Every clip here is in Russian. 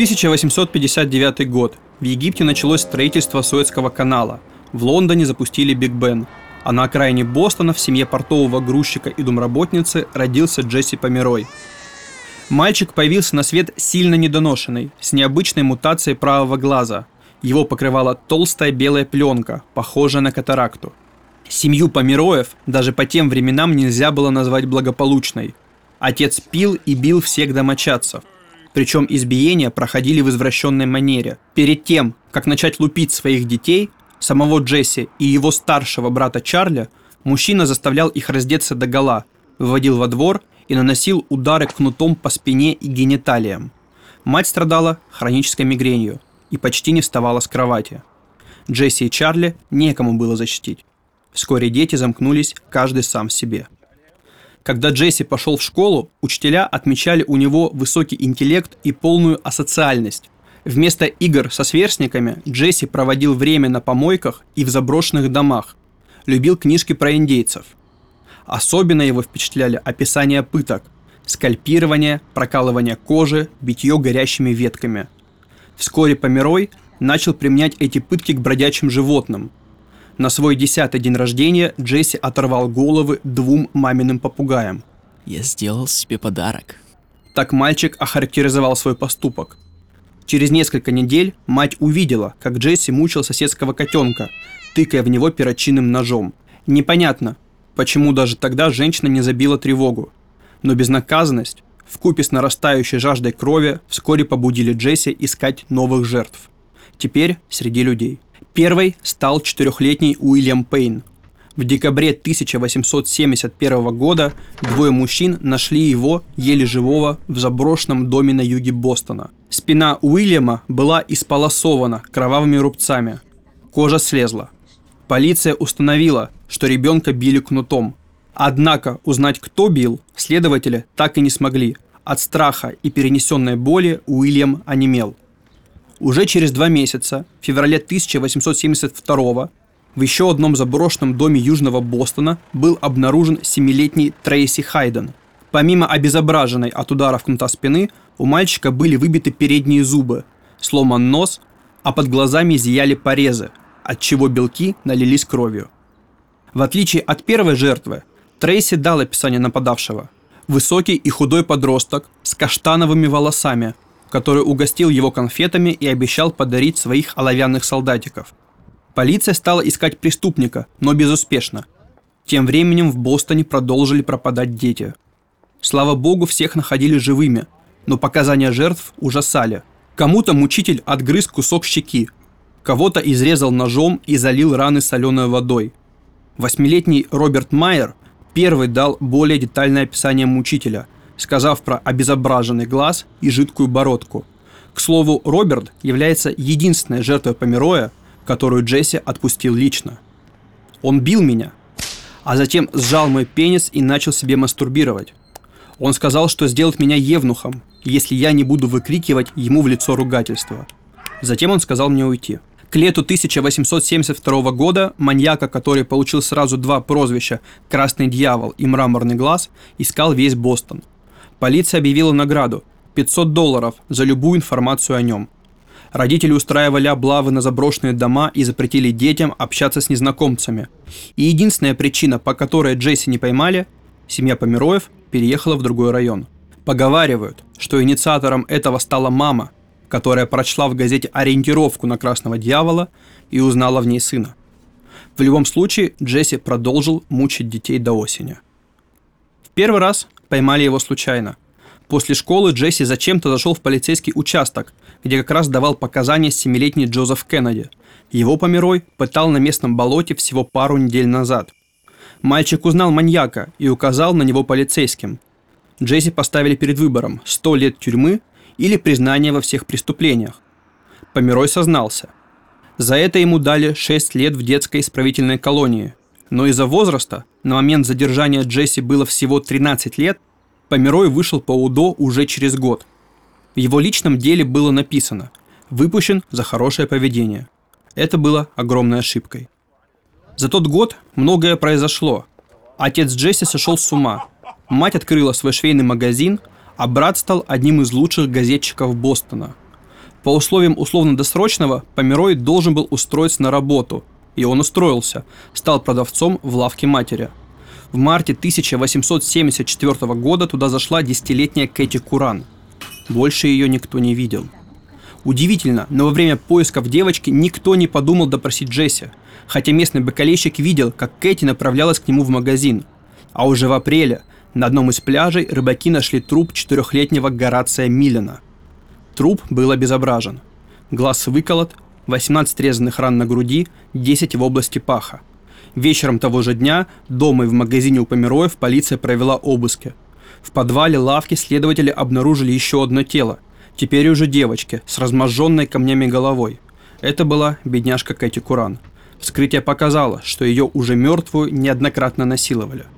1859 год. В Египте началось строительство Суэцкого канала. В Лондоне запустили Биг Бен. А на окраине Бостона в семье портового грузчика и домработницы родился Джесси Померой. Мальчик появился на свет сильно недоношенный, с необычной мутацией правого глаза. Его покрывала толстая белая пленка, похожая на катаракту. Семью Помероев даже по тем временам нельзя было назвать благополучной. Отец пил и бил всех домочадцев. Причем избиения проходили в извращенной манере. Перед тем, как начать лупить своих детей, самого Джесси и его старшего брата Чарли, мужчина заставлял их раздеться до гола, выводил во двор и наносил удары кнутом по спине и гениталиям. Мать страдала хронической мигренью и почти не вставала с кровати. Джесси и Чарли некому было защитить. Вскоре дети замкнулись каждый сам себе. Когда Джесси пошел в школу, учителя отмечали у него высокий интеллект и полную асоциальность. Вместо игр со сверстниками Джесси проводил время на помойках и в заброшенных домах. Любил книжки про индейцев. Особенно его впечатляли описания пыток, скальпирование, прокалывание кожи, битье горящими ветками. Вскоре Померой начал применять эти пытки к бродячим животным. На свой десятый день рождения Джесси оторвал головы двум маминым попугаям. Я сделал себе подарок. Так мальчик охарактеризовал свой поступок. Через несколько недель мать увидела, как Джесси мучил соседского котенка, тыкая в него перочинным ножом. Непонятно, почему даже тогда женщина не забила тревогу. Но безнаказанность, вкупе с нарастающей жаждой крови, вскоре побудили Джесси искать новых жертв. Теперь среди людей – Первой стал четырехлетний Уильям Пейн. В декабре 1871 года двое мужчин нашли его, еле живого, в заброшенном доме на юге Бостона. Спина Уильяма была исполосована кровавыми рубцами. Кожа слезла. Полиция установила, что ребенка били кнутом. Однако узнать, кто бил, следователи так и не смогли. От страха и перенесенной боли Уильям онемел. Уже через два месяца, в феврале 1872 в еще одном заброшенном доме Южного Бостона был обнаружен семилетний Трейси Хайден. Помимо обезображенной от ударов кнута спины, у мальчика были выбиты передние зубы, сломан нос, а под глазами зияли порезы, от чего белки налились кровью. В отличие от первой жертвы, Трейси дал описание нападавшего. Высокий и худой подросток с каштановыми волосами – который угостил его конфетами и обещал подарить своих оловянных солдатиков. Полиция стала искать преступника, но безуспешно. Тем временем в Бостоне продолжили пропадать дети. Слава богу, всех находили живыми, но показания жертв ужасали. Кому-то мучитель отгрыз кусок щеки, кого-то изрезал ножом и залил раны соленой водой. Восьмилетний Роберт Майер первый дал более детальное описание мучителя – сказав про обезображенный глаз и жидкую бородку. К слову, Роберт является единственной жертвой Помероя, которую Джесси отпустил лично. Он бил меня, а затем сжал мой пенис и начал себе мастурбировать. Он сказал, что сделает меня евнухом, если я не буду выкрикивать ему в лицо ругательства. Затем он сказал мне уйти. К лету 1872 года маньяка, который получил сразу два прозвища «Красный дьявол» и «Мраморный глаз», искал весь Бостон. Полиция объявила награду – 500 долларов за любую информацию о нем. Родители устраивали облавы на заброшенные дома и запретили детям общаться с незнакомцами. И единственная причина, по которой Джесси не поймали – семья Помероев переехала в другой район. Поговаривают, что инициатором этого стала мама, которая прочла в газете ориентировку на красного дьявола и узнала в ней сына. В любом случае, Джесси продолжил мучить детей до осени. В первый раз поймали его случайно. После школы Джесси зачем-то зашел в полицейский участок, где как раз давал показания семилетний Джозеф Кеннеди. Его померой пытал на местном болоте всего пару недель назад. Мальчик узнал маньяка и указал на него полицейским. Джесси поставили перед выбором 100 лет тюрьмы или признание во всех преступлениях. Померой сознался. За это ему дали 6 лет в детской исправительной колонии – но из-за возраста, на момент задержания Джесси было всего 13 лет, Померой вышел по УДО уже через год. В его личном деле было написано «Выпущен за хорошее поведение». Это было огромной ошибкой. За тот год многое произошло. Отец Джесси сошел с ума. Мать открыла свой швейный магазин, а брат стал одним из лучших газетчиков Бостона. По условиям условно-досрочного Померой должен был устроиться на работу, и он устроился, стал продавцом в лавке матери. В марте 1874 года туда зашла десятилетняя Кэти Куран. Больше ее никто не видел. Удивительно, но во время поисков девочки никто не подумал допросить Джесси, хотя местный бакалейщик видел, как Кэти направлялась к нему в магазин. А уже в апреле на одном из пляжей рыбаки нашли труп четырехлетнего Горация Миллена. Труп был обезображен. Глаз выколот, 18 резанных ран на груди, 10 в области паха. Вечером того же дня дома и в магазине у Помероев полиция провела обыски. В подвале лавки следователи обнаружили еще одно тело. Теперь уже девочки с разможженной камнями головой. Это была бедняжка Кэти Куран. Вскрытие показало, что ее уже мертвую неоднократно насиловали –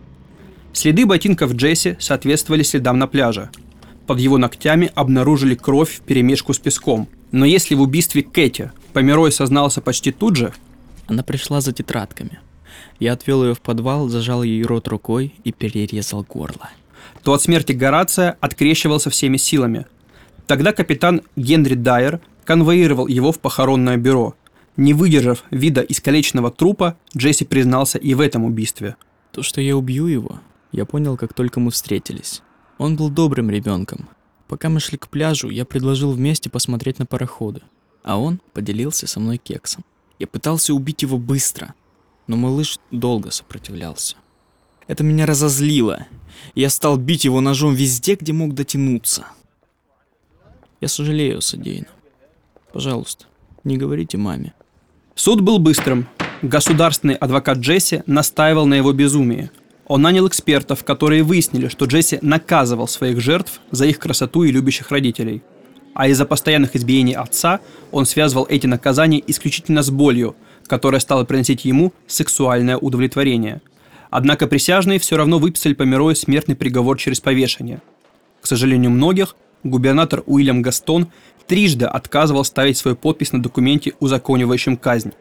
Следы ботинков Джесси соответствовали следам на пляже. Под его ногтями обнаружили кровь в перемешку с песком. Но если в убийстве Кэти Померой сознался почти тут же... Она пришла за тетрадками. Я отвел ее в подвал, зажал ей рот рукой и перерезал горло. То от смерти Горация открещивался всеми силами. Тогда капитан Генри Дайер конвоировал его в похоронное бюро. Не выдержав вида искалеченного трупа, Джесси признался и в этом убийстве. То, что я убью его, я понял, как только мы встретились. Он был добрым ребенком. Пока мы шли к пляжу, я предложил вместе посмотреть на пароходы, а он поделился со мной кексом. Я пытался убить его быстро, но малыш долго сопротивлялся. Это меня разозлило. Я стал бить его ножом везде, где мог дотянуться. Я сожалею содеянном. Пожалуйста, не говорите маме. Суд был быстрым. Государственный адвокат Джесси настаивал на его безумии – он нанял экспертов, которые выяснили, что Джесси наказывал своих жертв за их красоту и любящих родителей. А из-за постоянных избиений отца он связывал эти наказания исключительно с болью, которая стала приносить ему сексуальное удовлетворение. Однако присяжные все равно выписали Померою смертный приговор через повешение. К сожалению многих, губернатор Уильям Гастон трижды отказывал ставить свою подпись на документе, узаконивающем казнь.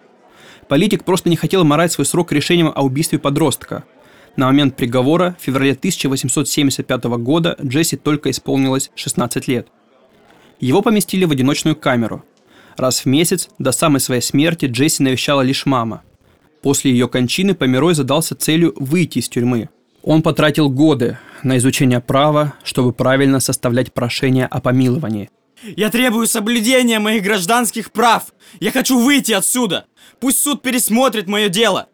Политик просто не хотел морать свой срок решением о убийстве подростка – на момент приговора в феврале 1875 года Джесси только исполнилось 16 лет. Его поместили в одиночную камеру. Раз в месяц, до самой своей смерти, Джесси навещала лишь мама. После ее кончины Померой задался целью выйти из тюрьмы. Он потратил годы на изучение права, чтобы правильно составлять прошение о помиловании. Я требую соблюдения моих гражданских прав. Я хочу выйти отсюда. Пусть суд пересмотрит мое дело.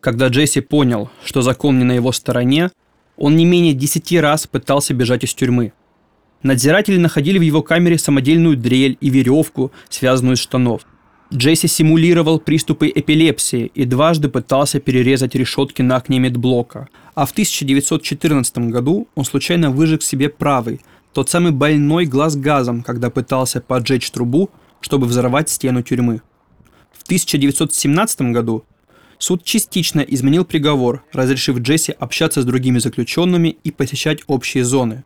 Когда Джесси понял, что закон не на его стороне, он не менее десяти раз пытался бежать из тюрьмы. Надзиратели находили в его камере самодельную дрель и веревку, связанную из штанов. Джесси симулировал приступы эпилепсии и дважды пытался перерезать решетки на окне медблока. А в 1914 году он случайно выжег себе правый, тот самый больной глаз газом, когда пытался поджечь трубу, чтобы взорвать стену тюрьмы. В 1917 году Суд частично изменил приговор, разрешив Джесси общаться с другими заключенными и посещать общие зоны.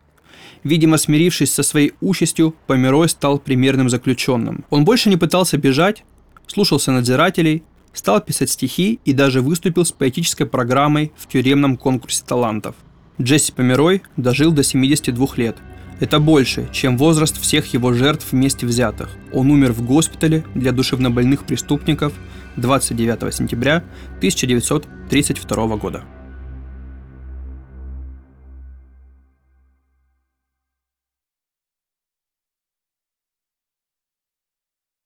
Видимо, смирившись со своей участью, Померой стал примерным заключенным. Он больше не пытался бежать, слушался надзирателей, стал писать стихи и даже выступил с поэтической программой в тюремном конкурсе талантов. Джесси Померой дожил до 72 лет. Это больше, чем возраст всех его жертв вместе взятых. Он умер в госпитале для душевнобольных преступников – 29 сентября 1932 года.